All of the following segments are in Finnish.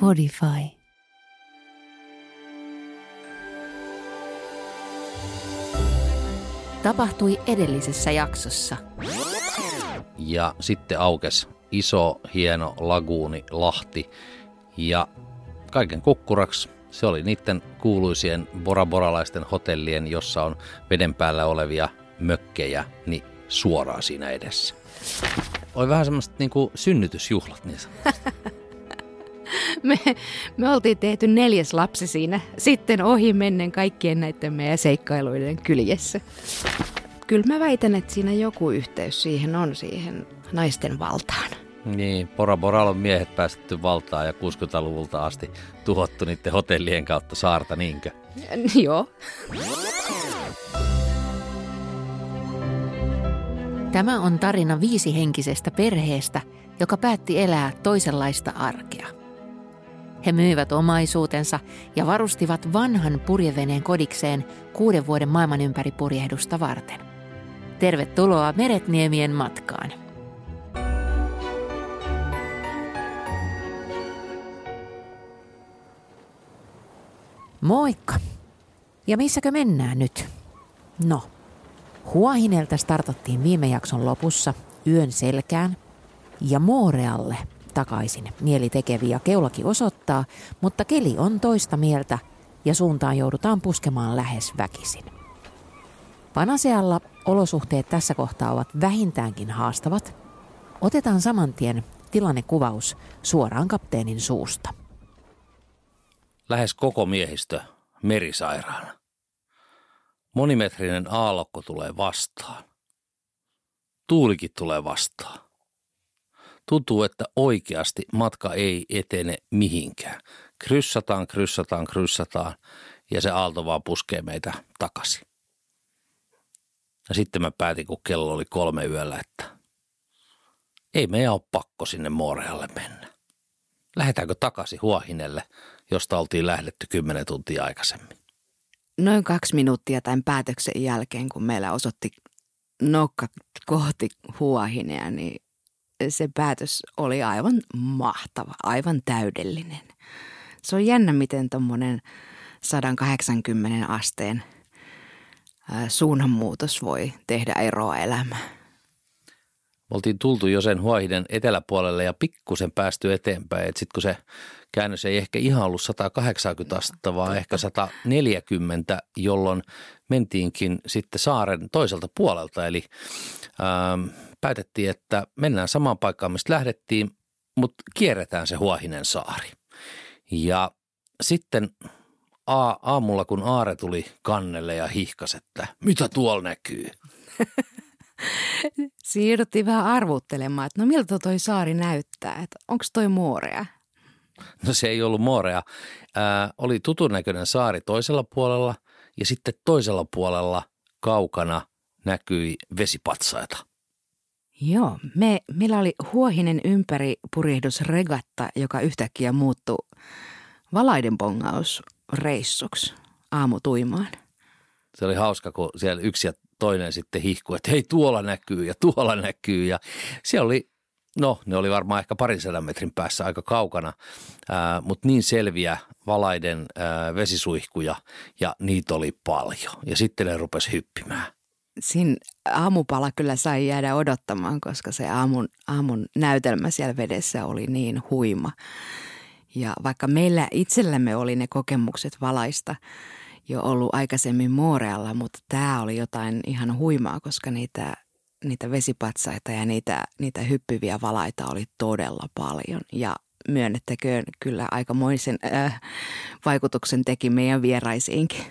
Podify. Tapahtui edellisessä jaksossa. Ja sitten aukes iso, hieno laguuni, lahti. Ja kaiken kukkuraksi se oli niiden kuuluisien boraboralaisten hotellien, jossa on veden päällä olevia mökkejä, niin suoraan siinä edessä. Oli vähän semmoista niin kuin synnytysjuhlat niin me, me oltiin tehty neljäs lapsi siinä, sitten ohi mennen kaikkien näiden meidän seikkailuiden kyljessä. Kyllä mä väitän, että siinä joku yhteys siihen on, siihen naisten valtaan. Niin, Bora Boralla on miehet päästetty valtaan ja 60-luvulta asti tuhottu niiden hotellien kautta saarta, niinkö? Joo. Tämä on tarina viisihenkisestä perheestä, joka päätti elää toisenlaista arkea. He myivät omaisuutensa ja varustivat vanhan purjeveneen kodikseen kuuden vuoden maailman ympäri purjehdusta varten. Tervetuloa Meretniemien matkaan. Moikka! Ja missäkö mennään nyt? No, Huahinelta startattiin viime jakson lopussa yön selkään ja Moorealle takaisin mieli tekeviä keulaki osoittaa, mutta keli on toista mieltä ja suuntaan joudutaan puskemaan lähes väkisin. Panasealla olosuhteet tässä kohtaa ovat vähintäänkin haastavat. Otetaan saman tien tilannekuvaus suoraan kapteenin suusta. Lähes koko miehistö merisairaana. Monimetrinen aallokko tulee vastaan. Tuulikin tulee vastaan. Tuntuu, että oikeasti matka ei etene mihinkään. Kryssataan, kryssataan, kryssataan ja se aalto vaan puskee meitä takaisin. Ja sitten mä päätin, kun kello oli kolme yöllä, että ei meidän ole pakko sinne Moorealle mennä. Lähdetäänkö takaisin Huohinelle, josta oltiin lähdetty kymmenen tuntia aikaisemmin? Noin kaksi minuuttia tämän päätöksen jälkeen, kun meillä osoitti nokka kohti Huohinea, niin se päätös oli aivan mahtava, aivan täydellinen. Se on jännä, miten tuommoinen 180 asteen suunnanmuutos voi tehdä eroa elämään. oltiin tultu jo sen huohiden eteläpuolelle ja pikkusen päästy eteenpäin. Sitten kun se käännös ei ehkä ihan ollut 180 astetta, vaan ehkä 140, jolloin mentiinkin sitten saaren toiselta puolelta. Eli ähm, päätettiin, että mennään samaan paikkaan, mistä lähdettiin, mutta kierretään se Huahinen saari. Ja sitten a- aamulla, kun Aare tuli kannelle ja hihkas, että mitä tuolla näkyy? Siirryttiin vähän arvuttelemaan, että no miltä toi saari näyttää, että onko toi Moorea? No se ei ollut Moorea. Ää, oli tutun näköinen saari toisella puolella ja sitten toisella puolella kaukana näkyi vesipatsaita – Joo, me, meillä oli huohinen ympäri purjehdusregatta, joka yhtäkkiä muuttui valaiden bongausreissuksi aamutuimaan. Se oli hauska, kun siellä yksi ja toinen sitten hihkui, että hei tuolla näkyy ja tuolla näkyy. Ja siellä oli, no ne oli varmaan ehkä parin sadan metrin päässä aika kaukana, ää, mutta niin selviä valaiden ää, vesisuihkuja ja niitä oli paljon. Ja sitten ne rupesi hyppimään siinä aamupala kyllä sai jäädä odottamaan, koska se aamun, aamun näytelmä siellä vedessä oli niin huima. Ja vaikka meillä itsellämme oli ne kokemukset valaista jo ollut aikaisemmin Moorealla, mutta tämä oli jotain ihan huimaa, koska niitä, niitä vesipatsaita ja niitä, niitä hyppyviä valaita oli todella paljon. Ja myönnettäköön kyllä aikamoisen äh, vaikutuksen teki meidän vieraisiinkin.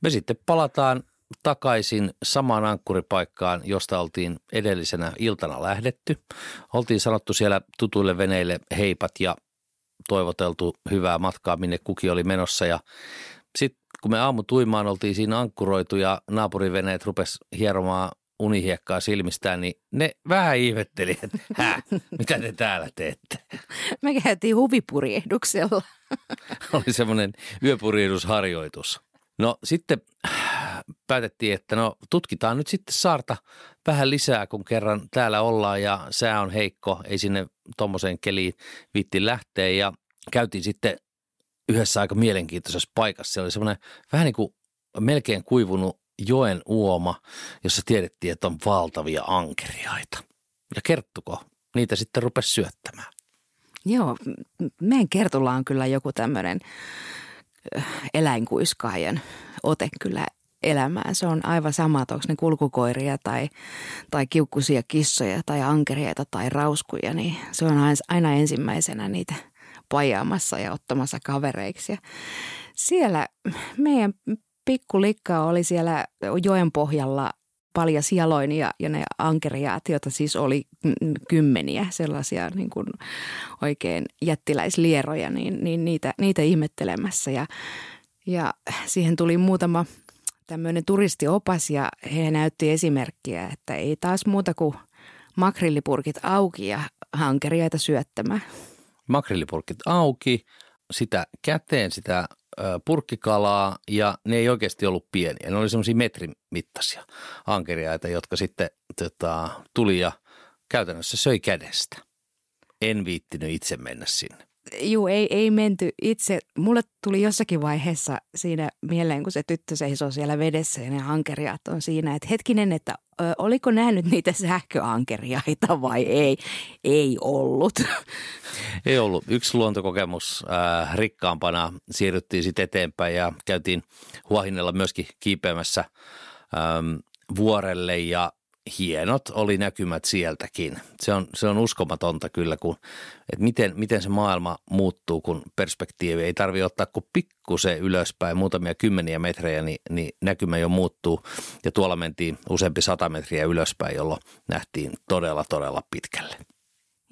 Me sitten palataan takaisin samaan ankkuripaikkaan, josta oltiin edellisenä iltana lähdetty. Oltiin sanottu siellä tutuille veneille heipat ja toivoteltu hyvää matkaa, minne kuki oli menossa. Ja sitten kun me aamu tuimaan oltiin siinä ankkuroitu ja naapuriveneet rupes hieromaan unihiekkaa silmistään, niin ne vähän ihmetteli, että hä, mitä te täällä teette? Me käytiin huvipurjehduksella. Oli semmoinen yöpurjehdusharjoitus. No sitten päätettiin, että no tutkitaan nyt sitten saarta vähän lisää, kun kerran täällä ollaan ja sää on heikko, ei sinne tuommoiseen keliin viitti lähteä ja käytiin sitten yhdessä aika mielenkiintoisessa paikassa. Se oli semmoinen vähän niin kuin melkein kuivunut joen uoma, jossa tiedettiin, että on valtavia ankeriaita. Ja kerttuko, niitä sitten rupesi syöttämään. Joo, meidän kertulla on kyllä joku tämmöinen eläinkuiskaajan ote kyllä elämään. Se on aivan sama, että onko ne kulkukoiria tai, tai kiukkusia kissoja tai ankeriaita tai rauskuja, niin se on aina ensimmäisenä niitä pajaamassa ja ottamassa kavereiksi. Ja siellä meidän pikkulikka oli siellä joen pohjalla paljas jaloin ja, ja ne ankeriaat, joita siis oli kymmeniä sellaisia niin kuin oikein jättiläislieroja, niin, niin niitä, niitä ihmettelemässä. Ja, ja siihen tuli muutama tämmöinen turistiopas ja he näytti esimerkkiä, että ei taas muuta kuin makrillipurkit auki ja ankeriaita syöttämään. Makrillipurkit auki, sitä käteen, sitä purkkikalaa ja ne ei oikeasti ollut pieniä. Ne oli semmoisia metrin mittaisia ankeriaita, jotka sitten tota, tuli ja käytännössä söi kädestä. En viittinyt itse mennä sinne. Juu, ei, ei menty itse. Mulle tuli jossakin vaiheessa siinä mieleen, kun se tyttö seisoo siellä vedessä ja ne ankeriaat on siinä, että hetkinen, että ö, oliko nähnyt niitä sähköankeriaita vai ei? Ei ollut. Ei ollut. Yksi luontokokemus äh, rikkaampana siirryttiin sitten eteenpäin ja käytiin Huahinella myöskin kiipeämässä ähm, vuorelle ja hienot oli näkymät sieltäkin. Se on, se on uskomatonta kyllä, kun, että miten, miten se maailma muuttuu, kun perspektiivi ei tarvitse ottaa kuin pikkusen ylöspäin, muutamia kymmeniä metrejä, niin, niin näkymä jo muuttuu. Ja tuolla mentiin useampi sata metriä ylöspäin, jolloin nähtiin todella, todella pitkälle.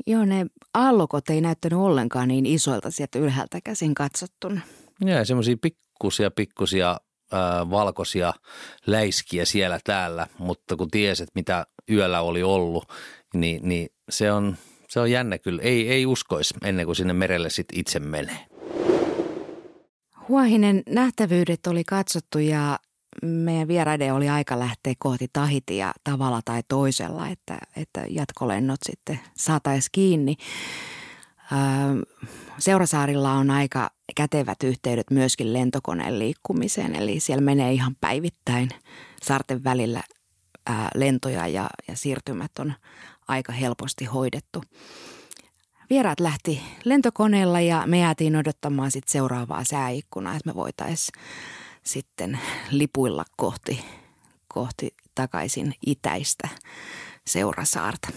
Joo, ne aallokot ei näyttänyt ollenkaan niin isoilta sieltä ylhäältä käsin katsottuna. Joo, semmoisia pikkusia, pikkusia valkoisia läiskiä siellä täällä, mutta kun tiesit, mitä yöllä oli ollut, niin, niin se, on, se on jännä kyllä. Ei, ei uskoisi ennen kuin sinne merelle sit itse menee. Huahinen nähtävyydet oli katsottu ja meidän vieraiden oli aika lähteä kohti Tahitia tavalla tai toisella, että, että jatkolennot sitten saataisiin kiinni. Seurasaarilla on aika kätevät yhteydet myöskin lentokoneen liikkumiseen, eli siellä menee ihan päivittäin saarten välillä lentoja ja, ja siirtymät on aika helposti hoidettu. Vieraat lähti lentokoneella ja me jäätiin odottamaan sit seuraavaa sääikkunaa, että me voitaisiin sitten lipuilla kohti, kohti takaisin itäistä seurasaarta.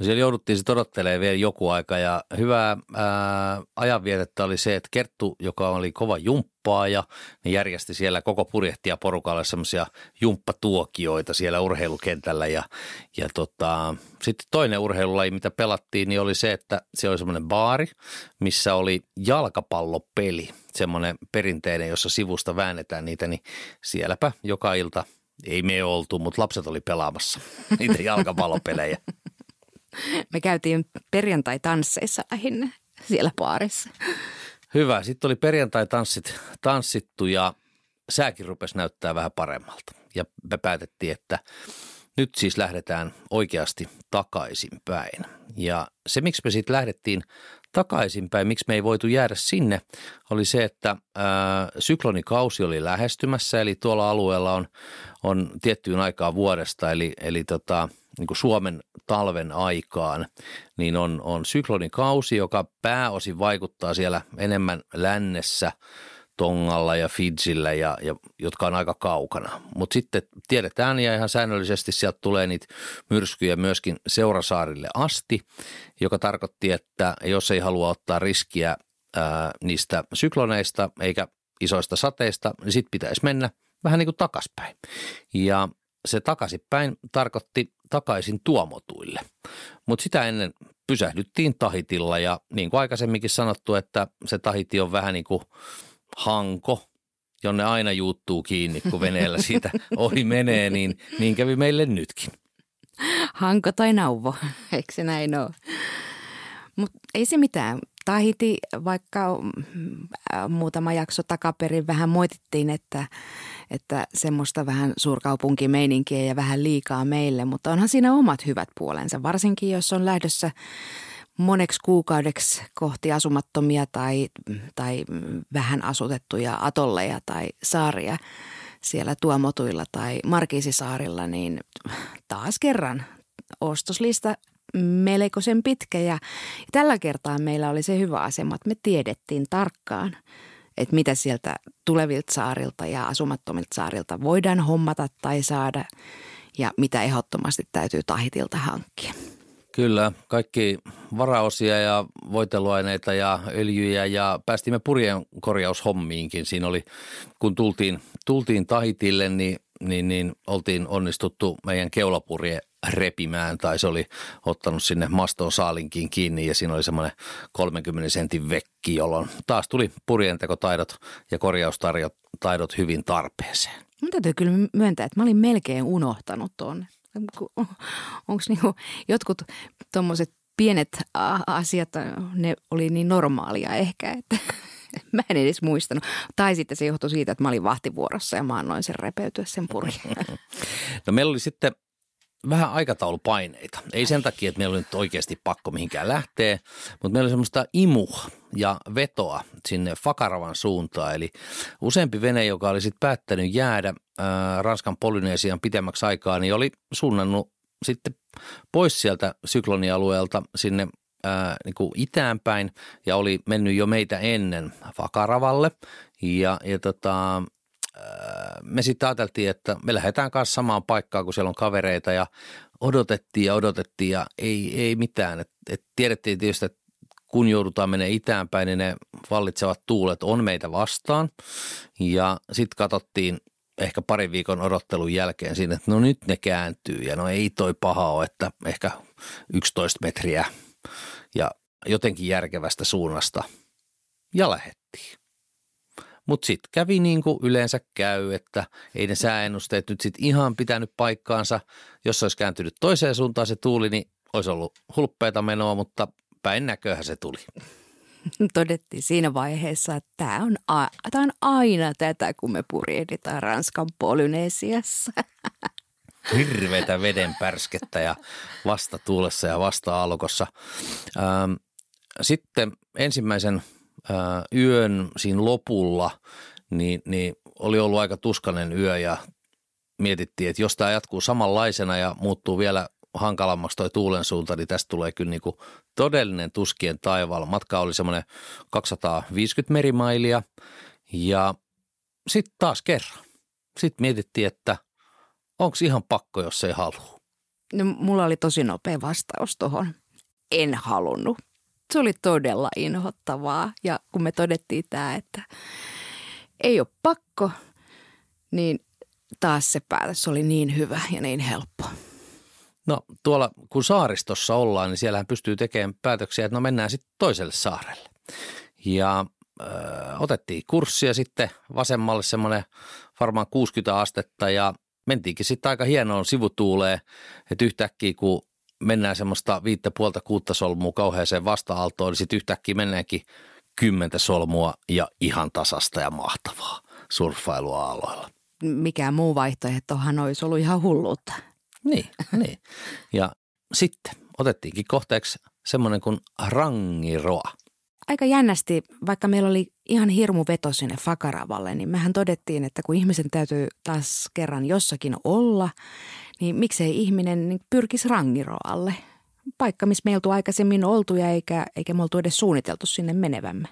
No siellä jouduttiin sitten odottelemaan vielä joku aika ja hyvää ää, ajanvietettä oli se, että Kerttu, joka oli kova jumppaa ja niin järjesti siellä koko purjehtia porukalle semmoisia jumppatuokioita siellä urheilukentällä ja, ja tota, sitten toinen urheilulaji, mitä pelattiin, niin oli se, että se oli semmoinen baari, missä oli jalkapallopeli, semmoinen perinteinen, jossa sivusta väännetään niitä, niin sielläpä joka ilta ei me oltu, mutta lapset oli pelaamassa niitä jalkapallopelejä. Me käytiin perjantai-tansseissa lähinnä siellä baarissa. Hyvä. Sitten oli perjantai-tanssit tanssittu ja sääkin rupesi näyttää vähän paremmalta. Ja me päätettiin, että nyt siis lähdetään oikeasti takaisinpäin. Ja se, miksi me sitten lähdettiin takaisinpäin, miksi me ei voitu jäädä sinne, oli se, että ää, syklonikausi oli lähestymässä, eli tuolla alueella on, on tiettyyn aikaa vuodesta, eli, eli tota, niin kuin Suomen talven aikaan, niin on, on syklonikausi, joka pääosin vaikuttaa siellä enemmän lännessä, Tongalla ja Fidzillä, ja, ja, jotka on aika kaukana. Mutta sitten tiedetään ja ihan säännöllisesti sieltä tulee niitä myrskyjä myöskin Seurasaarille asti, joka tarkoitti, että jos ei halua ottaa riskiä ää, niistä sykloneista eikä isoista sateista, niin sitten pitäisi mennä vähän niin kuin takaspäin. Ja se takaisinpäin tarkoitti takaisin tuomotuille. Mutta sitä ennen pysähdyttiin Tahitilla ja niin kuin aikaisemminkin sanottu, että se Tahiti on vähän niin kuin hanko, jonne aina juuttuu kiinni, kun veneellä siitä ohi menee, niin, niin kävi meille nytkin. Hanko tai nauvo, eikö se näin ole? Mutta ei se mitään. Tahiti, vaikka mm, muutama jakso takaperin vähän moitittiin, että, että semmoista vähän suurkaupunkimeininkiä ja vähän liikaa meille, mutta onhan siinä omat hyvät puolensa, varsinkin jos on lähdössä moneksi kuukaudeksi kohti asumattomia tai, tai vähän asutettuja atolleja tai saaria siellä Tuomotuilla tai Markiisisaarilla, niin taas kerran ostoslista melkoisen pitkä ja tällä kertaa meillä oli se hyvä asema, että me tiedettiin tarkkaan, että mitä sieltä tulevilta saarilta ja asumattomilta saarilta voidaan hommata tai saada ja mitä ehdottomasti täytyy tahitilta hankkia. Kyllä, kaikki varaosia ja voiteluaineita ja öljyjä ja päästimme purjen korjaushommiinkin. Siinä oli, kun tultiin, tultiin Tahitille, niin, niin, niin oltiin onnistuttu meidän keulapurje repimään tai se oli ottanut sinne maston saalinkin kiinni ja siinä oli semmoinen 30 sentin vekki, jolloin taas tuli purjentekotaidot ja korjaustaidot hyvin tarpeeseen. Mun täytyy kyllä myöntää, että mä olin melkein unohtanut tuonne. Onko niinku jotkut tuommoiset pienet asiat, ne oli niin normaalia ehkä, että mä en edes muistanut. Tai sitten se johtui siitä, että mä olin vahtivuorossa ja mä annoin sen repeytyä sen purjeen. No meillä oli sitten vähän aikataulupaineita. Ei sen takia, että meillä oli nyt oikeasti pakko mihinkään lähteä, mutta meillä oli semmoista imu ja vetoa sinne Fakaravan suuntaan. Eli useampi vene, joka oli sitten päättänyt jäädä ää, Ranskan Polynesian pitemmäksi aikaa, niin oli suunnannut sitten pois sieltä syklonialueelta sinne ää, niin kuin itäänpäin ja oli mennyt jo meitä ennen Fakaravalle. Ja, ja tota, me sitten ajateltiin, että me lähdetään kanssa samaan paikkaan, kun siellä on kavereita ja odotettiin ja odotettiin ja ei, ei mitään. Et, et tiedettiin tietysti, että kun joudutaan menemään itäänpäin, niin ne vallitsevat tuulet on meitä vastaan. Ja sitten katsottiin ehkä parin viikon odottelun jälkeen siinä, että no nyt ne kääntyy ja no ei toi paha ole, että ehkä 11 metriä ja jotenkin järkevästä suunnasta ja lähettiin. Mutta sitten kävi niin kuin yleensä käy, että ei ne sääennusteet nyt sitten ihan pitänyt paikkaansa. Jos olisi kääntynyt toiseen suuntaan se tuuli, niin olisi ollut hulppeita menoa, mutta päin näköhän se tuli. Todettiin siinä vaiheessa, että tämä on, a- tämä on aina tätä, kun me purjehditaan Ranskan Polynesiassa. Hirveätä veden pärskettä ja vastatuulessa ja vasta-aallokossa. Ähm, sitten ensimmäisen – yön siinä lopulla, niin, niin oli ollut aika tuskanen yö ja mietittiin, että jos tämä jatkuu samanlaisena ja muuttuu vielä hankalammaksi toi tuulen suunta, niin tästä tulee kyllä niin kuin todellinen tuskien taivaalla. Matka oli semmoinen 250 merimailia ja sitten taas kerran. Sitten mietittiin, että onko ihan pakko, jos ei halua. No, mulla oli tosi nopea vastaus tuohon. En halunnut se oli todella inhottavaa. Ja kun me todettiin tämä, että ei ole pakko, niin taas se päätös oli niin hyvä ja niin helppo. No tuolla kun saaristossa ollaan, niin siellähän pystyy tekemään päätöksiä, että no mennään sitten toiselle saarelle. Ja ö, otettiin kurssia sitten vasemmalle semmoinen varmaan 60 astetta ja mentiinkin sitten aika hienoon sivutuuleen, että yhtäkkiä kun mennään semmoista viittä puolta kuutta solmua kauheeseen vasta-aaltoon, niin sitten yhtäkkiä mennäänkin kymmentä solmua ja ihan tasasta ja mahtavaa surffailua aloilla. Mikään muu vaihtoehtohan olisi ollut ihan hulluutta. Niin, niin. Ja sitten otettiinkin kohteeksi semmoinen kuin rangiroa. Aika jännästi, vaikka meillä oli ihan hirmu veto sinne Fakaravalle, niin mehän todettiin, että kun ihmisen täytyy taas kerran jossakin olla, niin miksei ihminen niin pyrkisi rangiroalle. Paikka, missä meiltä aikaisemmin oltu ja eikä, eikä me oltu edes suunniteltu sinne menevämme.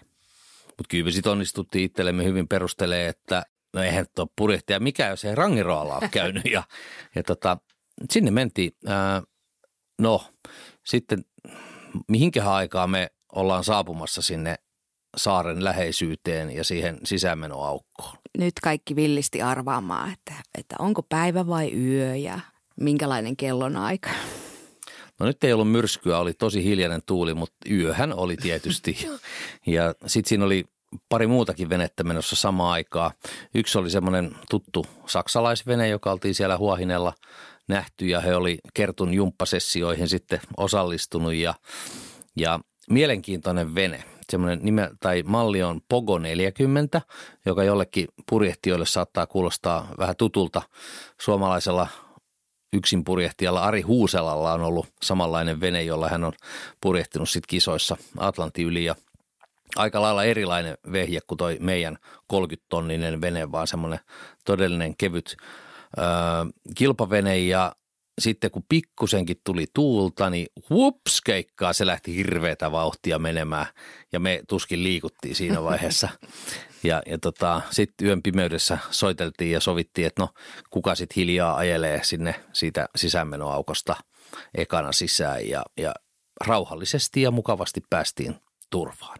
Mutta kyllä me sitten onnistuttiin itsellemme hyvin perustelee, että no eihän tuo purjehtia mikä, jos ei rangiroalla ole käynyt. ja, ja tota, sinne mentiin. Ää, no, sitten mihinkähän aikaa me ollaan saapumassa sinne saaren läheisyyteen ja siihen sisämenoaukkoon. Nyt kaikki villisti arvaamaan, että, että onko päivä vai yö ja minkälainen kellonaika? No nyt ei ollut myrskyä, oli tosi hiljainen tuuli, mutta yöhän oli tietysti. ja sitten siinä oli pari muutakin venettä menossa samaan aikaan. Yksi oli semmoinen tuttu saksalaisvene, joka oltiin siellä Huohinella nähty ja he oli Kertun jumppasessioihin sitten osallistunut ja, ja mielenkiintoinen vene. semmoinen nime, tai malli on Pogo 40, joka jollekin purjehtijoille saattaa kuulostaa vähän tutulta. Suomalaisella yksin purjehtijalla Ari Huuselalla on ollut samanlainen vene, jolla hän on purjehtinut sit kisoissa Atlantin yli ja aika lailla erilainen vehje kuin toi meidän 30-tonninen vene, vaan semmoinen todellinen kevyt ö, kilpavene ja sitten kun pikkusenkin tuli tuulta, niin hups keikkaa, se lähti hirveätä vauhtia menemään ja me tuskin liikuttiin siinä vaiheessa. Ja, ja tota, sitten yön pimeydessä soiteltiin ja sovittiin, että no kuka sitten hiljaa ajelee sinne siitä sisäänmenoaukosta ekana sisään ja, ja rauhallisesti ja mukavasti päästiin turvaan.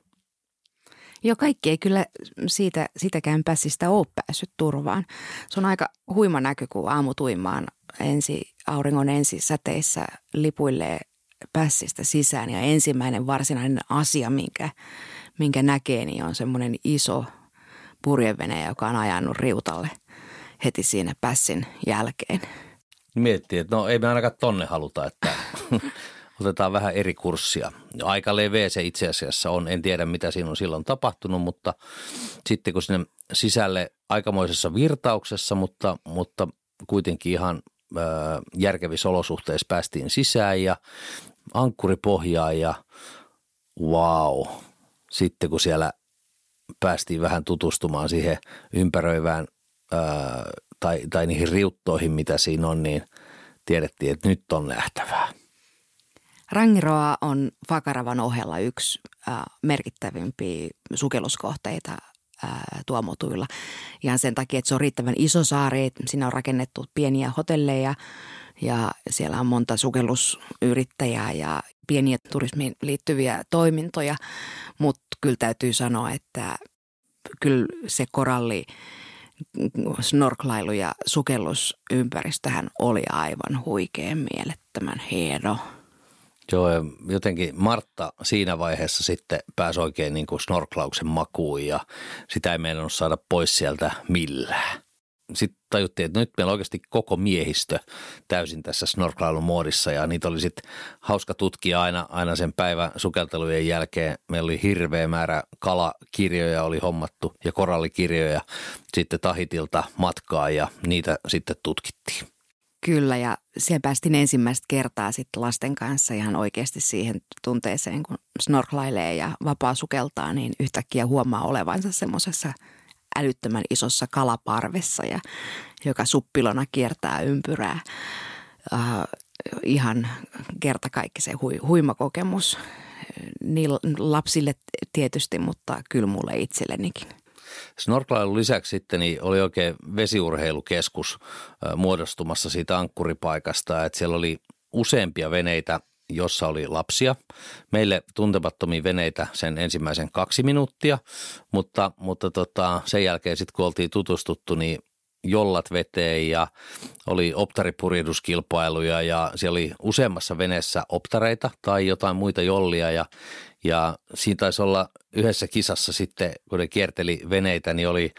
Joo, kaikki ei kyllä siitä, sitäkään pässistä ole päässyt turvaan. Se on aika huima näky, kun aamutuimaan ensi, auringon ensisäteissä lipuilee pässistä sisään. Ja ensimmäinen varsinainen asia, minkä, minkä näkee, niin on semmoinen iso purjevene, joka on ajanut riutalle heti siinä pässin jälkeen. Miettii, että no ei me ainakaan tonne haluta, että otetaan vähän eri kurssia. Aika leveä se itse asiassa on. En tiedä, mitä siinä on silloin tapahtunut, mutta sitten kun sinne sisälle aikamoisessa virtauksessa, mutta, mutta kuitenkin ihan järkevissä olosuhteissa päästiin sisään ja ankkuri ja wow. Sitten kun siellä päästiin vähän tutustumaan siihen ympäröivään tai, tai niihin riuttoihin, mitä siinä on, niin tiedettiin, että nyt on nähtävää. Rangiroa on Fakaravan ohella yksi merkittävimpiä sukelluskohteita tuomotuilla. Ihan sen takia, että se on riittävän iso saari, siinä on rakennettu pieniä hotelleja ja siellä on monta sukellusyrittäjää ja pieniä turismiin liittyviä toimintoja. Mutta kyllä täytyy sanoa, että kyllä se koralli snorklailu ja sukellusympäristöhän oli aivan huikean mielettömän hieno. Joo, ja jotenkin Martta siinä vaiheessa sitten pääsi oikein niin kuin snorklauksen makuun ja sitä ei meidän saada pois sieltä millään. Sitten tajuttiin, että nyt meillä oikeasti koko miehistö täysin tässä snorklailun muodissa ja niitä oli sitten hauska tutkia aina, aina sen päivän sukeltelujen jälkeen. Meillä oli hirveä määrä kalakirjoja oli hommattu ja korallikirjoja sitten Tahitilta matkaa ja niitä sitten tutkittiin. Kyllä ja siellä päästiin ensimmäistä kertaa sitten lasten kanssa ihan oikeasti siihen tunteeseen, kun snorklailee ja vapaa sukeltaa, niin yhtäkkiä huomaa olevansa semmoisessa älyttömän isossa kalaparvessa, ja, joka suppilona kiertää ympyrää. Uh, ihan kertakaikkisen hui, huima kokemus niin lapsille tietysti, mutta kyllä mulle itsellenikin. Snorklailun lisäksi sitten niin oli oikein vesiurheilukeskus muodostumassa siitä ankkuripaikasta, että siellä oli useampia veneitä, jossa oli lapsia. Meille tuntemattomia veneitä sen ensimmäisen kaksi minuuttia, mutta, mutta tota, sen jälkeen sitten kun oltiin tutustuttu, niin jollat veteen ja oli optaripurjehduskilpailuja ja siellä oli useammassa veneessä optareita tai jotain muita jollia ja, ja siinä taisi olla yhdessä kisassa sitten, kun ne kierteli veneitä, niin oli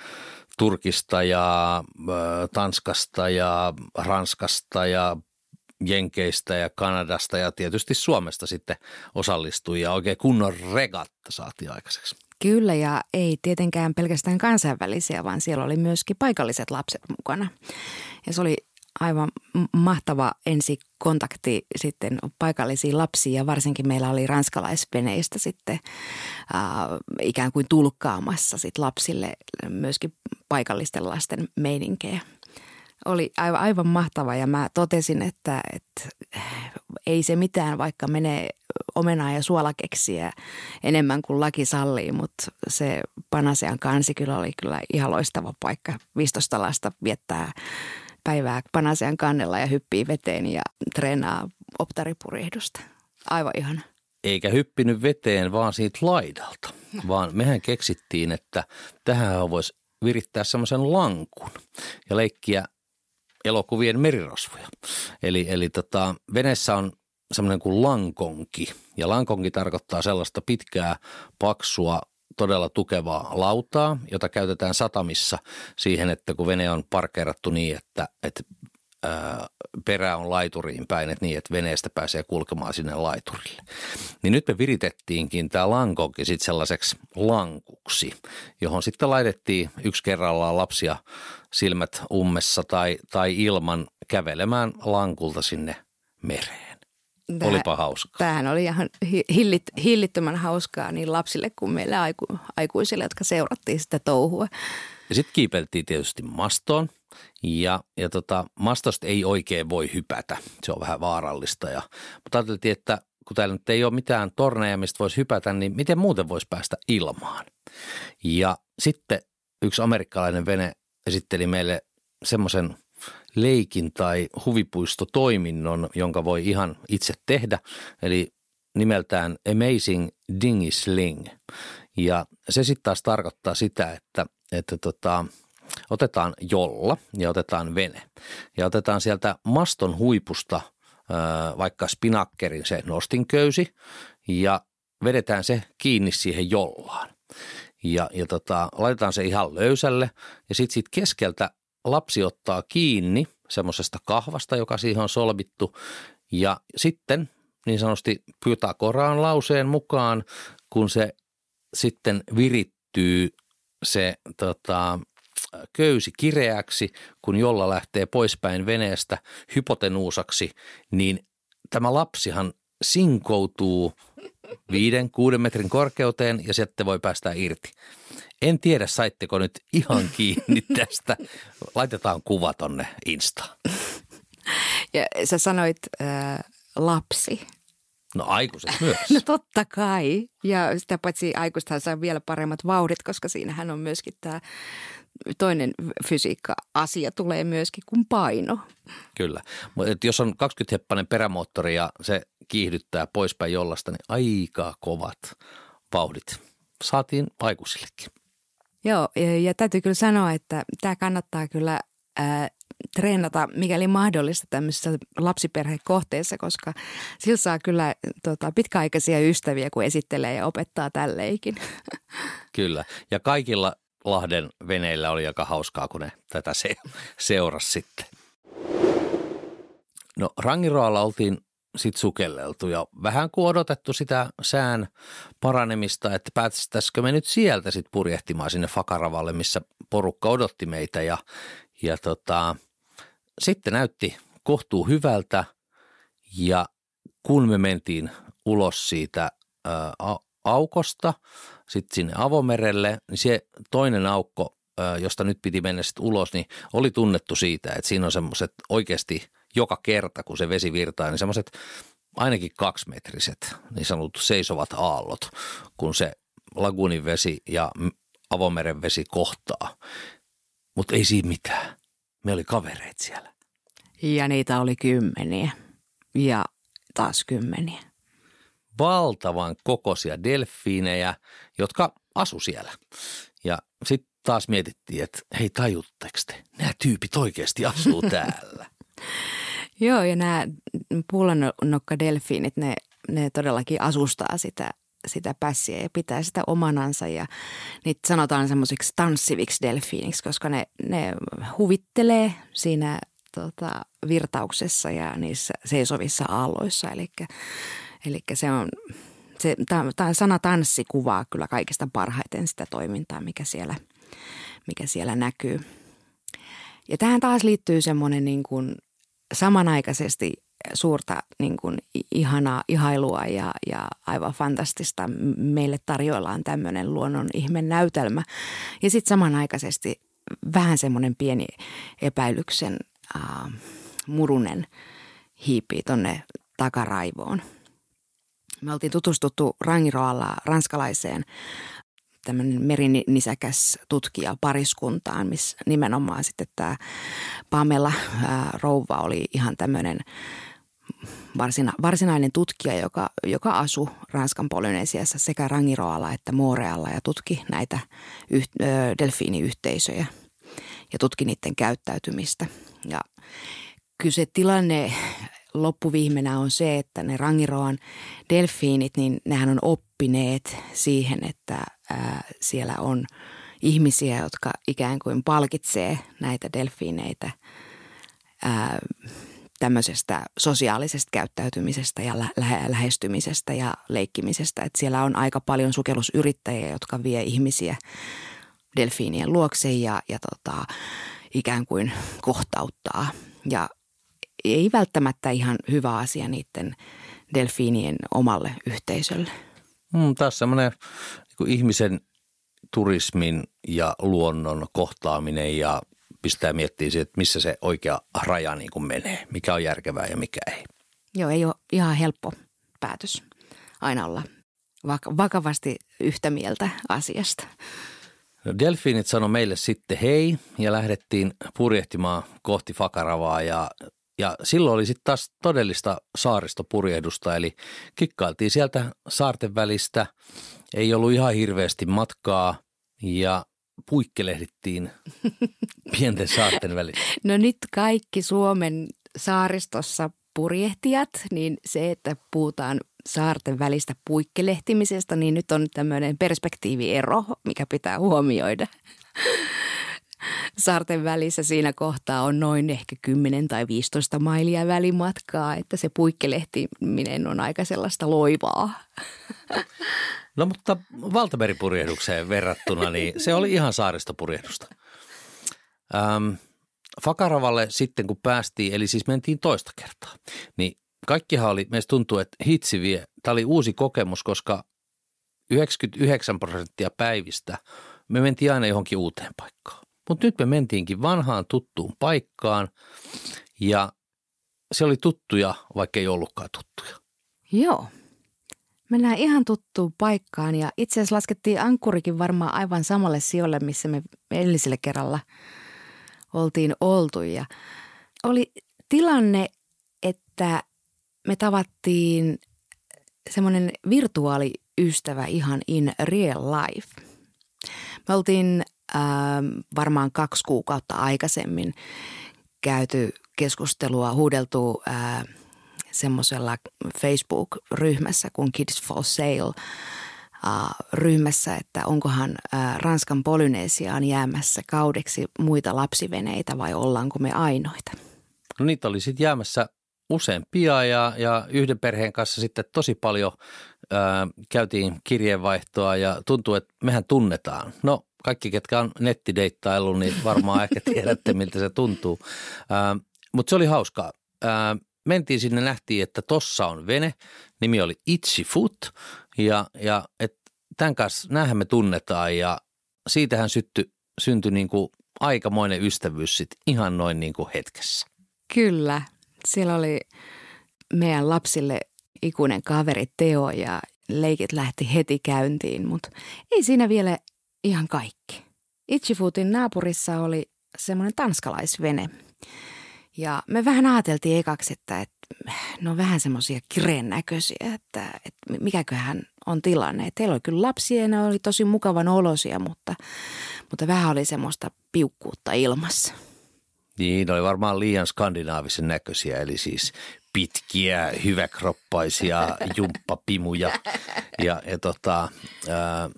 Turkista ja Tanskasta ja Ranskasta ja Jenkeistä ja Kanadasta ja tietysti Suomesta sitten osallistui ja oikein kunnon regatta saatiin aikaiseksi. Kyllä ja ei tietenkään pelkästään kansainvälisiä, vaan siellä oli myöskin paikalliset lapset mukana. Ja se oli aivan mahtava ensi kontakti sitten paikallisiin lapsiin ja varsinkin meillä oli ranskalaisveneistä sitten äh, ikään kuin tulkkaamassa sit lapsille myöskin paikallisten lasten meininkejä. Oli aivan, aivan mahtava ja mä totesin, että, että ei se mitään, vaikka menee omenaa ja suolakeksiä enemmän kuin laki sallii, mutta se Panasean kansi kyllä oli kyllä ihan loistava paikka. 15 lasta viettää päivää Panasean kannella ja hyppii veteen ja treenaa optaripurjehdusta. Aivan ihana. Eikä hyppinyt veteen vaan siitä laidalta, vaan mehän keksittiin, että tähän voisi virittää semmoisen lankun ja leikkiä elokuvien merirosvoja. Eli, eli tota, veneessä on semmoinen kuin lankonki. Ja lankonki tarkoittaa sellaista pitkää, paksua, todella tukevaa lautaa, jota käytetään satamissa siihen, että kun vene on parkeerattu niin, että, että perä on laituriin päin, että niin, että veneestä pääsee kulkemaan sinne laiturille. Niin nyt me viritettiinkin tämä lankokin sitten sellaiseksi lankuksi, johon sitten laitettiin yksi kerrallaan lapsia silmät ummessa tai, tai ilman kävelemään lankulta sinne mereen. Tää, Olipa hauskaa. Tämähän oli ihan hillit, hillittömän hauskaa niin lapsille kuin meille aiku, aikuisille, jotka seurattiin sitä touhua. Ja sitten kiipeltiin tietysti mastoon ja, ja tota, mastosta ei oikein voi hypätä. Se on vähän vaarallista. Ja, mutta ajateltiin, että kun täällä nyt ei ole mitään torneja, mistä voisi hypätä, niin miten muuten voisi päästä ilmaan? Ja sitten yksi amerikkalainen vene esitteli meille semmoisen leikin tai huvipuistotoiminnon, jonka voi ihan itse tehdä, eli nimeltään Amazing Dingy Sling. Ja se sitten taas tarkoittaa sitä, että, että tota, otetaan jolla ja otetaan vene ja otetaan sieltä maston huipusta vaikka spinakkerin se nostinköysi ja vedetään se kiinni siihen jollaan. Ja, ja tota, laitetaan se ihan löysälle ja sitten sit keskeltä lapsi ottaa kiinni semmoisesta kahvasta, joka siihen on solmittu ja sitten niin sanotusti pyytää koraan lauseen mukaan, kun se sitten virittyy se tota, köysi kireäksi, kun jolla lähtee poispäin veneestä hypotenuusaksi, niin tämä lapsihan sinkoutuu viiden, kuuden metrin korkeuteen ja sitten voi päästä irti. En tiedä, saitteko nyt ihan kiinni tästä. Laitetaan kuva tonne Instaan. Ja sä sanoit äh, lapsi. No aikuiset myös. No totta kai. Ja sitä paitsi aikuistahan saa vielä paremmat vauhdit, koska siinähän on myöskin tämä toinen fysiikka-asia tulee myöskin kuin paino. Kyllä. Mutta jos on 20-heppainen perämoottori ja se kiihdyttää poispäin jollasta, niin aika kovat vauhdit saatiin aikuisillekin. Joo, ja, ja täytyy kyllä sanoa, että tämä kannattaa kyllä ää, treenata, mikäli mahdollista tämmöisessä lapsiperhekohteessa, koska sillä saa kyllä tota, pitkäaikaisia ystäviä, kun esittelee ja opettaa tälleikin. Kyllä, ja kaikilla Lahden veneillä oli aika hauskaa, kun ne tätä se, seurasi sitten. No Rangiroalla oltiin sitten sukelleltu ja vähän kuin odotettu sitä sään paranemista, että päästäisikö me nyt sieltä sitten purjehtimaan sinne Fakaravalle, missä porukka odotti meitä. Ja, ja tota, sitten näytti kohtuu hyvältä ja kun me mentiin ulos siitä ää, aukosta sitten sinne avomerelle, niin se toinen aukko, josta nyt piti mennä sitten ulos, niin oli tunnettu siitä, että siinä on semmoiset oikeasti joka kerta, kun se vesi virtaa, niin semmoiset ainakin kaksimetriset niin sanotut seisovat aallot, kun se lagunin vesi ja avomeren vesi kohtaa. Mutta ei siinä mitään. Me oli kavereet siellä. Ja niitä oli kymmeniä. Ja taas kymmeniä valtavan kokoisia delfiinejä, jotka asu siellä. Ja sitten taas mietittiin, että hei tajutteko te, nämä tyypit oikeasti asuu täällä. Joo, ja nämä pullannokkadelfiinit, ne, ne todellakin asustaa sitä, sitä pässiä ja pitää sitä omanansa. Ja niitä sanotaan semmoisiksi tanssiviksi delfiiniksi, koska ne, ne huvittelee siinä tota, virtauksessa ja niissä seisovissa aalloissa. Eli Eli se on, se, tämä sana tanssi kuvaa kyllä kaikista parhaiten sitä toimintaa, mikä siellä, mikä siellä näkyy. Ja tähän taas liittyy semmoinen niin kuin samanaikaisesti suurta niin kuin ihanaa ihailua ja, ja aivan fantastista. Meille tarjoillaan tämmöinen luonnon ihmen näytelmä. Ja sitten samanaikaisesti vähän semmoinen pieni epäilyksen äh, murunen hiipii tonne takaraivoon – me oltiin tutustuttu Rangiroalla ranskalaiseen tämmöinen merinisäkäs tutkija pariskuntaan, missä nimenomaan sitten tämä Pamela ää, Rouva oli ihan tämmöinen varsina, varsinainen tutkija, joka, joka asui Ranskan Polynesiassa sekä Rangiroalla että Morealla ja tutki näitä yh, ö, delfiiniyhteisöjä ja tutki niiden käyttäytymistä. Ja kyllä se tilanne loppuviimenä on se, että ne Rangiroan delfiinit, niin nehän on oppineet siihen, että ää, siellä on ihmisiä, jotka ikään kuin palkitsee näitä delfiineitä ää, tämmöisestä sosiaalisesta käyttäytymisestä ja lä- lähestymisestä ja leikkimisestä. Että siellä on aika paljon sukellusyrittäjiä, jotka vie ihmisiä delfiinien luokse ja, ja tota, ikään kuin kohtauttaa. Ja ei välttämättä ihan hyvä asia niiden delfiinien omalle yhteisölle. Mm, taas semmoinen niin ihmisen turismin ja luonnon kohtaaminen ja pistää miettiä että missä se oikea raja niin kuin menee, mikä on järkevää ja mikä ei. Joo, ei ole ihan helppo päätös aina olla vakavasti yhtä mieltä asiasta. No delfiinit sanoi meille sitten hei ja lähdettiin purjehtimaan kohti Fakaravaa ja, ja silloin oli sitten taas todellista saaristopurjehdusta eli kikkailtiin sieltä saarten välistä. Ei ollut ihan hirveästi matkaa ja puikkelehdittiin pienten saarten välillä? No nyt kaikki Suomen saaristossa purjehtijat, niin se, että puhutaan saarten välistä puikkelehtimisestä, niin nyt on tämmöinen perspektiiviero, mikä pitää huomioida. Saarten välissä siinä kohtaa on noin ehkä 10 tai 15 mailia välimatkaa, että se puikkelehtiminen on aika sellaista loivaa. No mutta valtameripurjehdukseen verrattuna, niin se oli ihan saaristopurjehdusta. Ähm, Fakaravalle sitten kun päästiin, eli siis mentiin toista kertaa, niin kaikkihan oli, meistä tuntuu, että hitsi vie. Tämä oli uusi kokemus, koska 99 prosenttia päivistä me mentiin aina johonkin uuteen paikkaan. Mutta nyt me mentiinkin vanhaan tuttuun paikkaan ja se oli tuttuja, vaikka ei ollutkaan tuttuja. Joo, Mennään ihan tuttuun paikkaan ja itse asiassa laskettiin ankkurikin varmaan aivan samalle sijoille, missä me edellisellä kerralla oltiin oltu. Ja oli tilanne, että me tavattiin semmoinen virtuaaliystävä ihan in real life. Me oltiin varmaan kaksi kuukautta aikaisemmin käyty keskustelua, huudeltu äh, semmoisella Facebook-ryhmässä kuin Kids for Sale ryhmässä, että onkohan Ranskan Polynesiaan jäämässä kaudeksi muita lapsiveneitä vai ollaanko me ainoita. No niitä oli sitten jäämässä useampia ja, ja yhden perheen kanssa sitten tosi paljon ää, käytiin kirjeenvaihtoa ja tuntuu, että mehän tunnetaan. No kaikki, ketkä on nettideittaillut, niin varmaan ehkä tiedätte, miltä se tuntuu. Mutta se oli hauskaa. Mentiin sinne, nähtiin, että tossa on vene, nimi oli Itchy Foot ja, ja et tämän kanssa, näähän me tunnetaan ja siitähän sytty, syntyi niin kuin aikamoinen ystävyys sit ihan noin niin kuin hetkessä. Kyllä, siellä oli meidän lapsille ikuinen kaveri Teo ja leikit lähti heti käyntiin, mutta ei siinä vielä ihan kaikki. Itchifootin naapurissa oli semmoinen tanskalaisvene – ja me vähän ajateltiin ekaksi, että, että ne on vähän semmoisia kireen näköisiä, että, että mikäköhän on tilanne. Että teillä oli kyllä lapsia ja ne oli tosi mukavan olosia, mutta, mutta vähän oli semmoista piukkuutta ilmassa. Niin, ne oli varmaan liian skandinaavisen näköisiä, eli siis pitkiä, hyväkroppaisia jumppapimuja. Ja, ja tota, ää,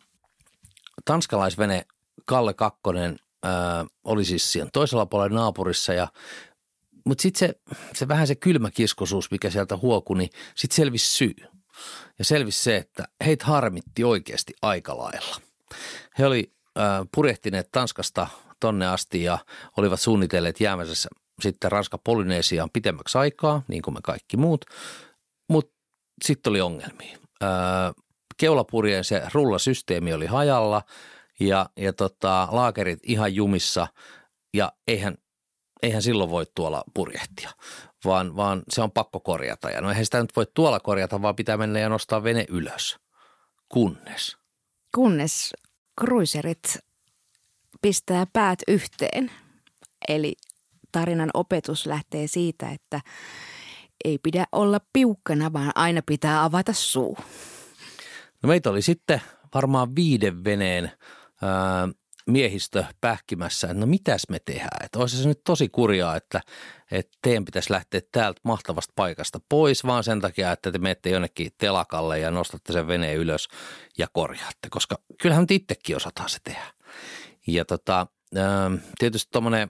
tanskalaisvene Kalle Kakkonen ää, oli siis siinä toisella puolella naapurissa ja mutta sitten se, se vähän se kylmä kiskosuus, mikä sieltä huokui, niin sitten selvisi syy. Ja selvisi se, että heitä harmitti oikeasti aika lailla. He oli äh, purjehtineet Tanskasta tonne asti ja olivat suunnitelleet jäämässä sitten Ranska Polynesiaan pitemmäksi aikaa, niin kuin me kaikki muut. Mutta sitten oli ongelmia. Keulapurjeen se rullasysteemi oli hajalla ja, ja tota, laakerit ihan jumissa ja eihän eihän silloin voi tuolla purjehtia, vaan, vaan se on pakko korjata. Ja no eihän sitä nyt voi tuolla korjata, vaan pitää mennä ja nostaa vene ylös. Kunnes. Kunnes kruiserit pistää päät yhteen. Eli tarinan opetus lähtee siitä, että ei pidä olla piukkana, vaan aina pitää avata suu. No meitä oli sitten varmaan viiden veneen ää, miehistö pähkimässä, että no mitäs me tehdään. Että olisi se nyt tosi kurjaa, että, että teidän pitäisi lähteä täältä mahtavasta paikasta pois, vaan sen takia, että te menette jonnekin telakalle ja nostatte sen veneen ylös ja korjaatte, koska kyllähän nyt itsekin osataan se tehdä. Ja tota, tietysti tuommoinen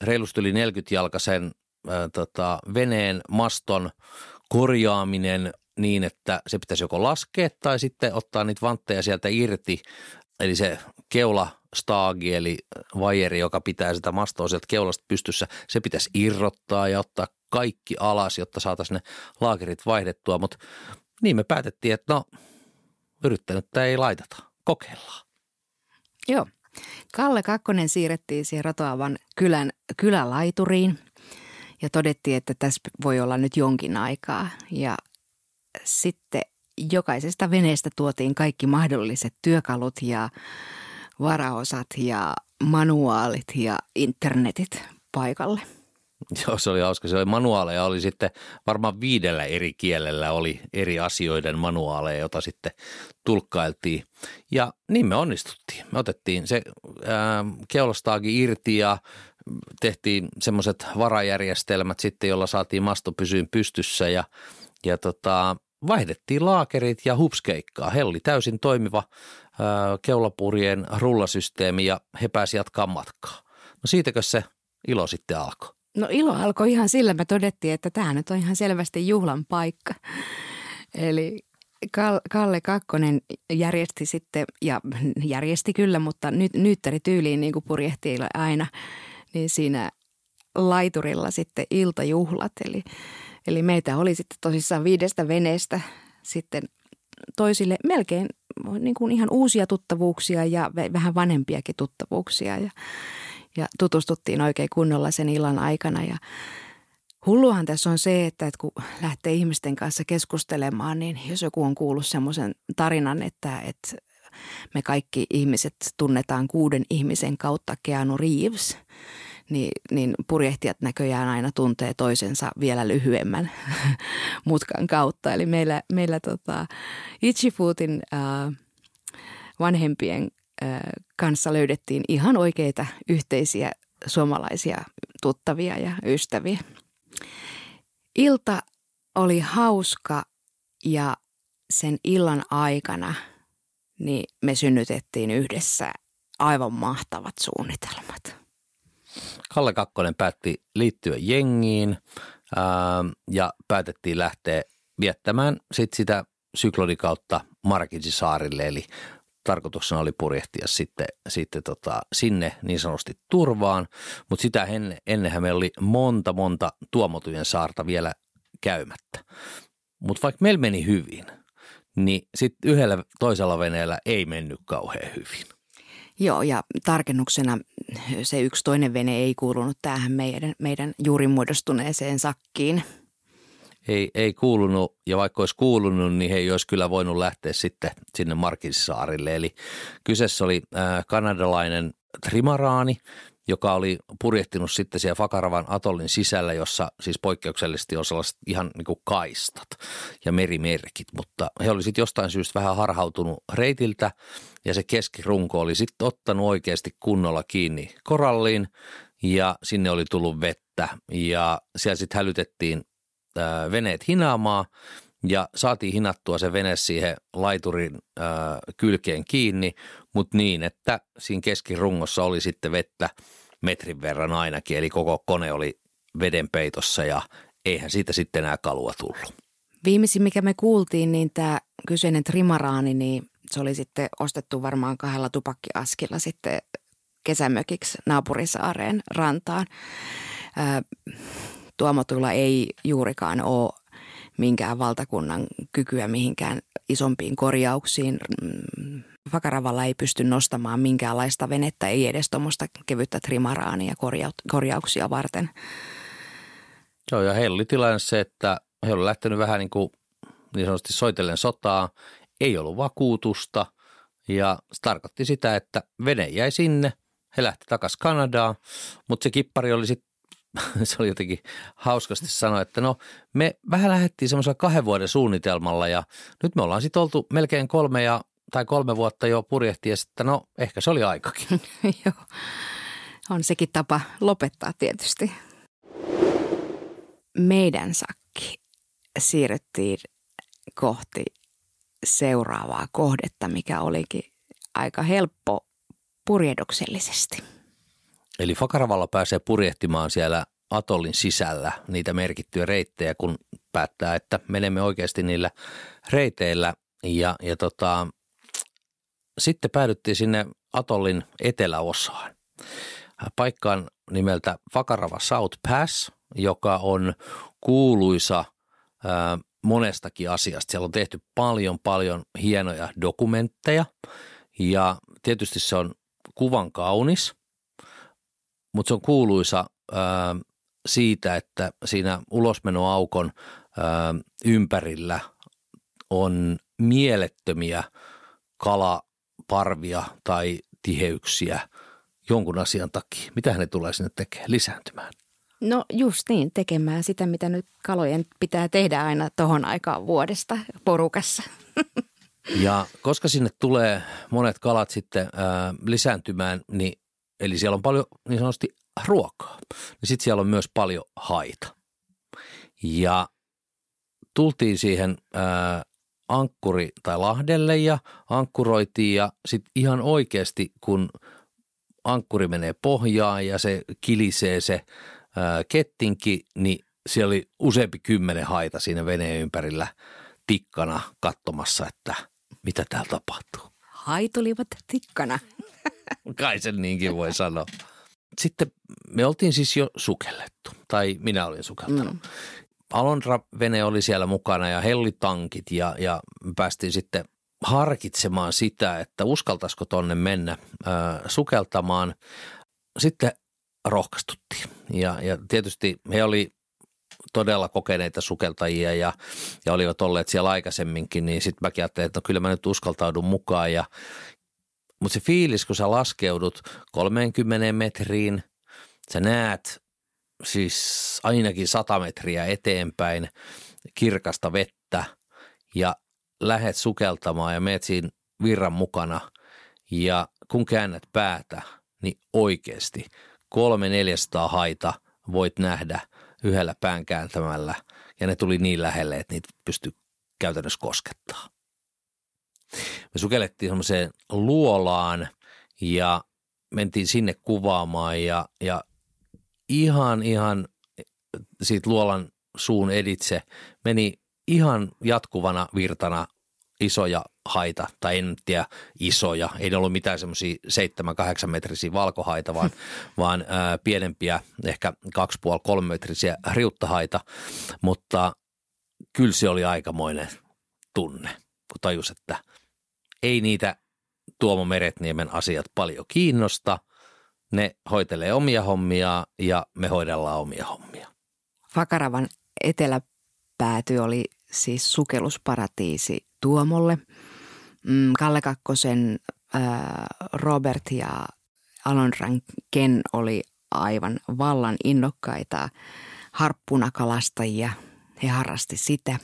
reilusti yli 40-jalkaisen ää, tota, veneen maston korjaaminen niin, että se pitäisi joko laskea tai sitten ottaa niitä vantteja sieltä irti. Eli se keula staagi eli vajeri, joka pitää sitä mastoa sieltä keulasta pystyssä, se pitäisi irrottaa ja ottaa kaikki alas, jotta saataisiin ne laakerit vaihdettua. Mutta niin me päätettiin, että no yrittänyt ei laiteta, kokeillaan. Joo. Kalle Kakkonen siirrettiin siihen ratoavan kylän kylälaituriin ja todettiin, että tässä voi olla nyt jonkin aikaa. Ja sitten jokaisesta veneestä tuotiin kaikki mahdolliset työkalut ja varaosat ja manuaalit ja internetit paikalle. Joo, se oli hauska. Se oli manuaaleja, oli sitten varmaan viidellä eri kielellä oli eri asioiden manuaaleja, jota sitten tulkkailtiin. Ja niin me onnistuttiin. Me otettiin se ää, keulastaagi irti ja tehtiin semmoiset varajärjestelmät sitten, jolla saatiin masto pysyyn pystyssä ja, ja tota, vaihdettiin laakerit ja hupskeikkaa. He oli täysin toimiva ää, keulapurien rullasysteemi ja he pääsivät jatkaa matkaa. No siitäkö se ilo sitten alkoi? No ilo alkoi ihan sillä, me todettiin, että tämä nyt on ihan selvästi juhlan paikka. Eli Kalle Kakkonen järjesti sitten, ja järjesti kyllä, mutta nyt nyyttäri tyyliin niin kuin purjehtii aina, niin siinä laiturilla sitten iltajuhlat. Eli, eli meitä oli sitten tosissaan viidestä veneestä sitten toisille melkein niin kuin ihan uusia tuttavuuksia ja vähän vanhempiakin tuttavuuksia. Ja, ja tutustuttiin oikein kunnolla sen illan aikana ja Hulluhan tässä on se, että kun lähtee ihmisten kanssa keskustelemaan, niin jos joku on kuullut semmoisen tarinan, että, että me kaikki ihmiset tunnetaan kuuden ihmisen kautta Keanu Reeves, niin, niin purjehtijat näköjään aina tuntee toisensa vielä lyhyemmän mutkan kautta. Eli meillä, meillä tota, Ichifootin äh, vanhempien kanssa löydettiin ihan oikeita yhteisiä suomalaisia tuttavia ja ystäviä. Ilta oli hauska ja sen illan aikana niin me synnytettiin yhdessä aivan mahtavat suunnitelmat. Kalle Kakkonen päätti liittyä jengiin ää, ja päätettiin lähteä viettämään sit sitä syklonikautta Markisisaarille eli tarkoituksena oli purjehtia sitten, sitten tota, sinne niin sanotusti turvaan, mutta sitä ennen, ennenhän meillä oli monta monta tuomotujen saarta vielä käymättä. Mutta vaikka meillä meni hyvin, niin sitten yhdellä toisella veneellä ei mennyt kauhean hyvin. Joo, ja tarkennuksena se yksi toinen vene ei kuulunut tähän meidän, meidän juuri muodostuneeseen sakkiin – ei, ei kuulunut, ja vaikka olisi kuulunut, niin he ei olisi kyllä voinut lähteä sitten sinne Markinsaarille. Eli kyseessä oli äh, kanadalainen trimaraani, joka oli purjehtinut sitten siellä Fakaravan atollin sisällä, jossa siis poikkeuksellisesti on sellaiset ihan niin kuin kaistat ja merimerkit, mutta he oli sitten jostain syystä vähän harhautunut reitiltä ja se keskirunko oli sitten ottanut oikeasti kunnolla kiinni koralliin ja sinne oli tullut vettä ja siellä sitten hälytettiin äh, veneet hinaamaan ja saatiin hinattua se vene siihen laiturin äh, kylkeen kiinni, mutta niin, että siinä keskirungossa oli sitten vettä metrin verran ainakin, eli koko kone oli veden peitossa ja eihän siitä sitten enää kalua tullut. Viimeisin, mikä me kuultiin, niin tämä kyseinen trimaraani, niin se oli sitten ostettu varmaan kahdella tupakkiaskilla sitten kesämökiksi naapurisaareen rantaan. Tuomotuilla ei juurikaan ole minkään valtakunnan kykyä mihinkään isompiin korjauksiin. Vakaravalla ei pysty nostamaan minkäänlaista venettä, ei edes tuommoista kevyttä trimaraania korjauksia varten. Joo, ja heillä oli tilanne se, että he olivat lähtenyt vähän niin kuin niin sanotusti soitellen sotaa, ei ollut vakuutusta ja se tarkoitti sitä, että vene jäi sinne, he lähti takaisin Kanadaan, mutta se kippari oli sitten se oli jotenkin hauskasti sanoa, että no me vähän lähdettiin semmoisella kahden vuoden suunnitelmalla ja nyt me ollaan sitten oltu melkein kolme ja, tai kolme vuotta jo purjehti ja sitten no ehkä se oli aikakin. Joo, on sekin tapa lopettaa tietysti. Meidän sakki siirryttiin kohti seuraavaa kohdetta, mikä olikin aika helppo purjehduksellisesti. Eli Fakaravalla pääsee purjehtimaan siellä atollin sisällä niitä merkittyjä reittejä, kun päättää, että menemme oikeasti niillä reiteillä. Ja, ja tota, sitten päädyttiin sinne atollin eteläosaan. Paikkaan nimeltä Fakarava South Pass, joka on kuuluisa ää, monestakin asiasta. Siellä on tehty paljon, paljon hienoja dokumentteja ja tietysti se on kuvan kaunis, mutta se on kuuluisa ää, siitä, että siinä ulosmenoaukon ää, ympärillä on mielettömiä kalaparvia tai tiheyksiä jonkun asian takia. Mitä ne tulee sinne tekemään? Lisääntymään. No just niin, tekemään sitä, mitä nyt kalojen pitää tehdä aina tohon aikaan vuodesta porukassa. Ja koska sinne tulee monet kalat sitten ää, lisääntymään, niin eli siellä on paljon niin sanotusti ruokaa, niin sitten siellä on myös paljon haita. Ja tultiin siihen ää, ankkuri tai lahdelle ja ankkuroitiin ja sitten ihan oikeasti kun ankkuri menee pohjaan ja se kilisee se ää, kettinki, niin siellä oli useampi kymmenen haita siinä veneen ympärillä tikkana katsomassa, että mitä täällä tapahtuu. Haitulivat tikkana. Kai sen niinkin voi sanoa. Sitten me oltiin siis jo sukellettu, tai minä olin sukeltanut. Mm. Alondra-vene oli siellä mukana ja hellitankit ja, ja päästiin sitten harkitsemaan sitä, että uskaltaisiko tonne mennä äh, sukeltamaan. Sitten rohkaistuttiin ja, ja tietysti he oli todella kokeneita sukeltajia ja, ja olivat olleet siellä aikaisemminkin, niin sitten mäkin ajattelin, että no kyllä mä nyt uskaltaudun mukaan. Ja, mutta se fiilis, kun sä laskeudut 30 metriin, sä näet siis ainakin 100 metriä eteenpäin kirkasta vettä ja lähet sukeltamaan ja meet siinä virran mukana ja kun käännät päätä, niin oikeasti kolme 400 haita voit nähdä yhdellä pään kääntämällä ja ne tuli niin lähelle, että niitä pystyi käytännössä koskettaa. Me sukellettiin semmoiseen luolaan ja mentiin sinne kuvaamaan ja, ja ihan, ihan siitä luolan suun editse meni ihan jatkuvana virtana isoja haita, tai en tiedä isoja, ei ne ollut mitään semmoisia 7-8 metrisiä valkohaita, vaan, vaan ää, pienempiä, ehkä 2,5-3 metrisiä riuttahaita, mutta kyllä se oli aikamoinen tunne, kun tajus, että ei niitä Tuomo Meretniemen asiat paljon kiinnosta, ne hoitelee omia hommia ja me hoidellaan omia hommia. Fakaravan eteläpääty oli siis sukellusparatiisi Tuomolle. Mm, Kalle Kakkosen Robert ja Alonran Ken oli aivan vallan innokkaita harppunakalastajia. He harrasti sitä.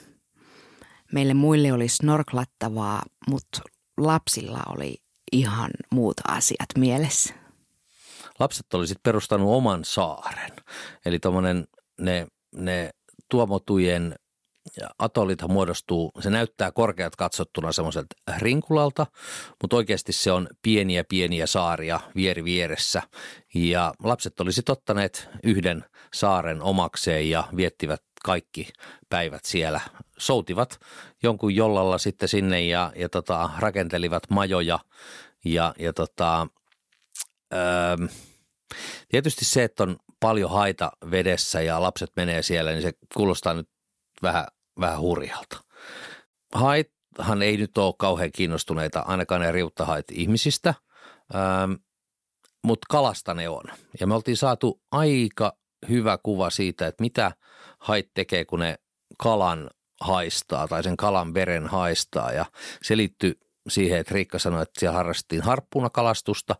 Meille muille oli snorklattavaa, mutta lapsilla oli ihan muut asiat mielessä. Lapset oli sitten perustanut oman saaren. Eli tuommoinen ne, ne tuomotujen atolithan muodostuu, se näyttää korkeat katsottuna semmoiselta rinkulalta, mutta oikeasti se on pieniä pieniä saaria vieri vieressä. Ja lapset olisivat ottaneet yhden saaren omakseen ja viettivät kaikki päivät siellä. Soutivat jonkun jollalla sitten sinne ja, ja tota, rakentelivat majoja ja, ja tota, öö, tietysti se, että on paljon haita vedessä ja lapset menee siellä, niin se kuulostaa nyt vähän, vähän hurjalta. Haithan ei nyt ole kauhean kiinnostuneita, ainakaan ne riuttahait ihmisistä, ähm, mutta kalasta ne on. Ja me oltiin saatu aika hyvä kuva siitä, että mitä hait tekee, kun ne kalan haistaa tai sen kalan veren haistaa. Ja se liittyy siihen, että Riikka sanoi, että siellä harrastettiin harppunakalastusta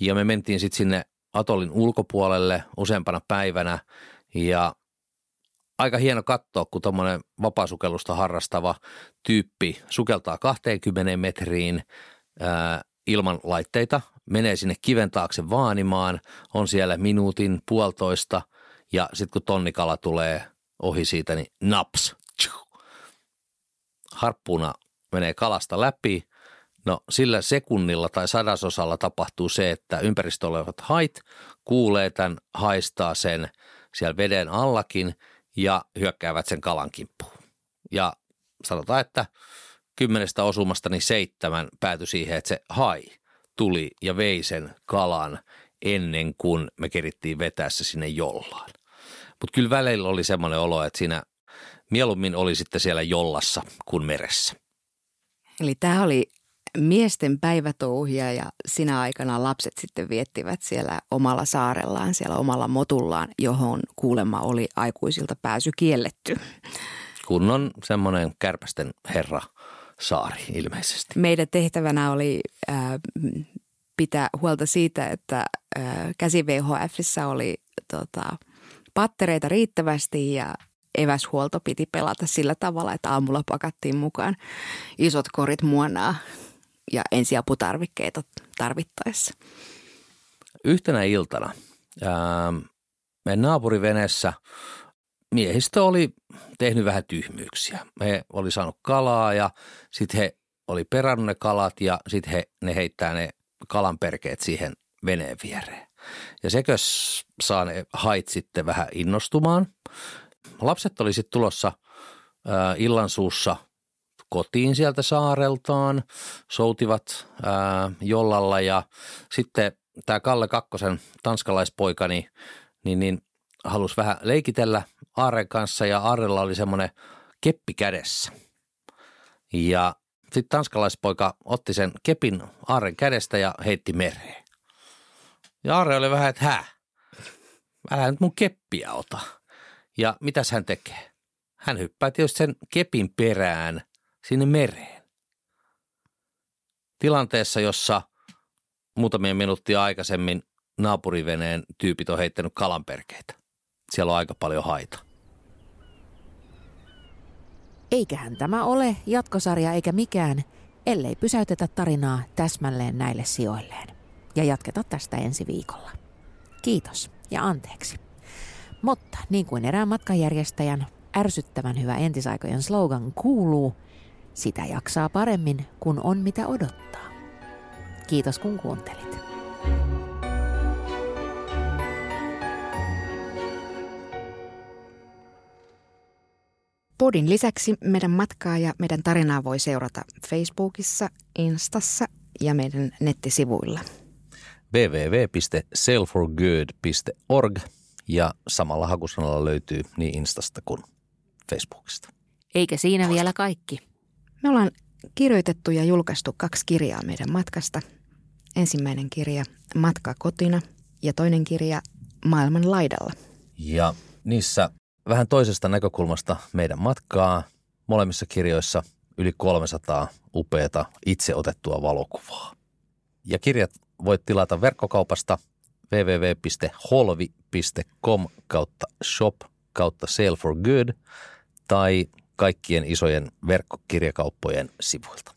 ja me mentiin sitten sinne Atolin ulkopuolelle useampana päivänä. Ja aika hieno katsoa, kun tuommoinen vapaasukellusta harrastava tyyppi sukeltaa 20 metriin ää, ilman laitteita, menee sinne kiven taakse vaanimaan, on siellä minuutin, puolitoista. Ja sitten kun tonnikala tulee ohi siitä, niin naps, harppuna menee kalasta läpi. No sillä sekunnilla tai sadasosalla tapahtuu se, että ympäristöllä olevat hait kuulee tämän, haistaa sen – siellä veden allakin ja hyökkäävät sen kalan kimppuun. Ja sanotaan, että kymmenestä osumasta niin seitsemän päätyi siihen, että se hai tuli ja vei sen kalan ennen kuin me kerittiin vetää se sinne jollaan. Mutta kyllä välillä oli semmoinen olo, että siinä mieluummin oli sitten siellä jollassa kuin meressä. Eli tämä oli miesten päivätouhia ja sinä aikana lapset sitten viettivät siellä omalla saarellaan, siellä omalla motullaan, johon kuulemma oli aikuisilta pääsy kielletty. Kunnon semmoinen kärpästen herra saari ilmeisesti. Meidän tehtävänä oli äh, pitää huolta siitä, että äh, käsi VHFissä oli tota, pattereita riittävästi ja eväshuolto piti pelata sillä tavalla, että aamulla pakattiin mukaan isot korit muonaa ja ensiaputarvikkeita tarvittaessa. Yhtenä iltana ää, meidän naapuriveneessä miehistö oli tehnyt vähän tyhmyyksiä. He oli saanut kalaa ja sitten he oli perannut ne kalat ja sitten he, ne heittää ne kalanperkeet siihen veneen viereen. Ja sekö saa ne hait sitten vähän innostumaan. Lapset oli sitten tulossa illansuussa kotiin sieltä saareltaan, soutivat jollalla ja sitten tämä Kalle Kakkosen tanskalaispoika niin, niin, niin halusi vähän leikitellä Aaren kanssa ja Aarella oli semmoinen keppi kädessä. Ja sitten tanskalaispoika otti sen kepin Aaren kädestä ja heitti mereen. Ja Aare oli vähän, että hä? Älä nyt mun keppiä ota. Ja mitäs hän tekee? Hän hyppää tietysti sen kepin perään sinne mereen. Tilanteessa, jossa muutamia minuuttia aikaisemmin naapuriveneen tyypit on heittänyt kalanperkeitä. Siellä on aika paljon haita. Eiköhän tämä ole jatkosarja eikä mikään, ellei pysäytetä tarinaa täsmälleen näille sijoilleen. Ja jatketa tästä ensi viikolla. Kiitos ja anteeksi. Mutta niin kuin erään matkanjärjestäjän ärsyttävän hyvä entisaikojen slogan kuuluu, sitä jaksaa paremmin, kun on mitä odottaa. Kiitos kun kuuntelit. Podin lisäksi meidän matkaa ja meidän tarinaa voi seurata Facebookissa, Instassa ja meidän nettisivuilla. www.sailforgood.org ja samalla hakusanalla löytyy niin Instasta kuin Facebookista. Eikä siinä vielä kaikki. Me ollaan kirjoitettu ja julkaistu kaksi kirjaa meidän matkasta. Ensimmäinen kirja Matka kotina ja toinen kirja Maailman laidalla. Ja niissä vähän toisesta näkökulmasta meidän matkaa. Molemmissa kirjoissa yli 300 upeata itse otettua valokuvaa. Ja kirjat voit tilata verkkokaupasta www.holvi.com kautta shop kautta sale for good tai kaikkien isojen verkkokirjakauppojen sivuilta.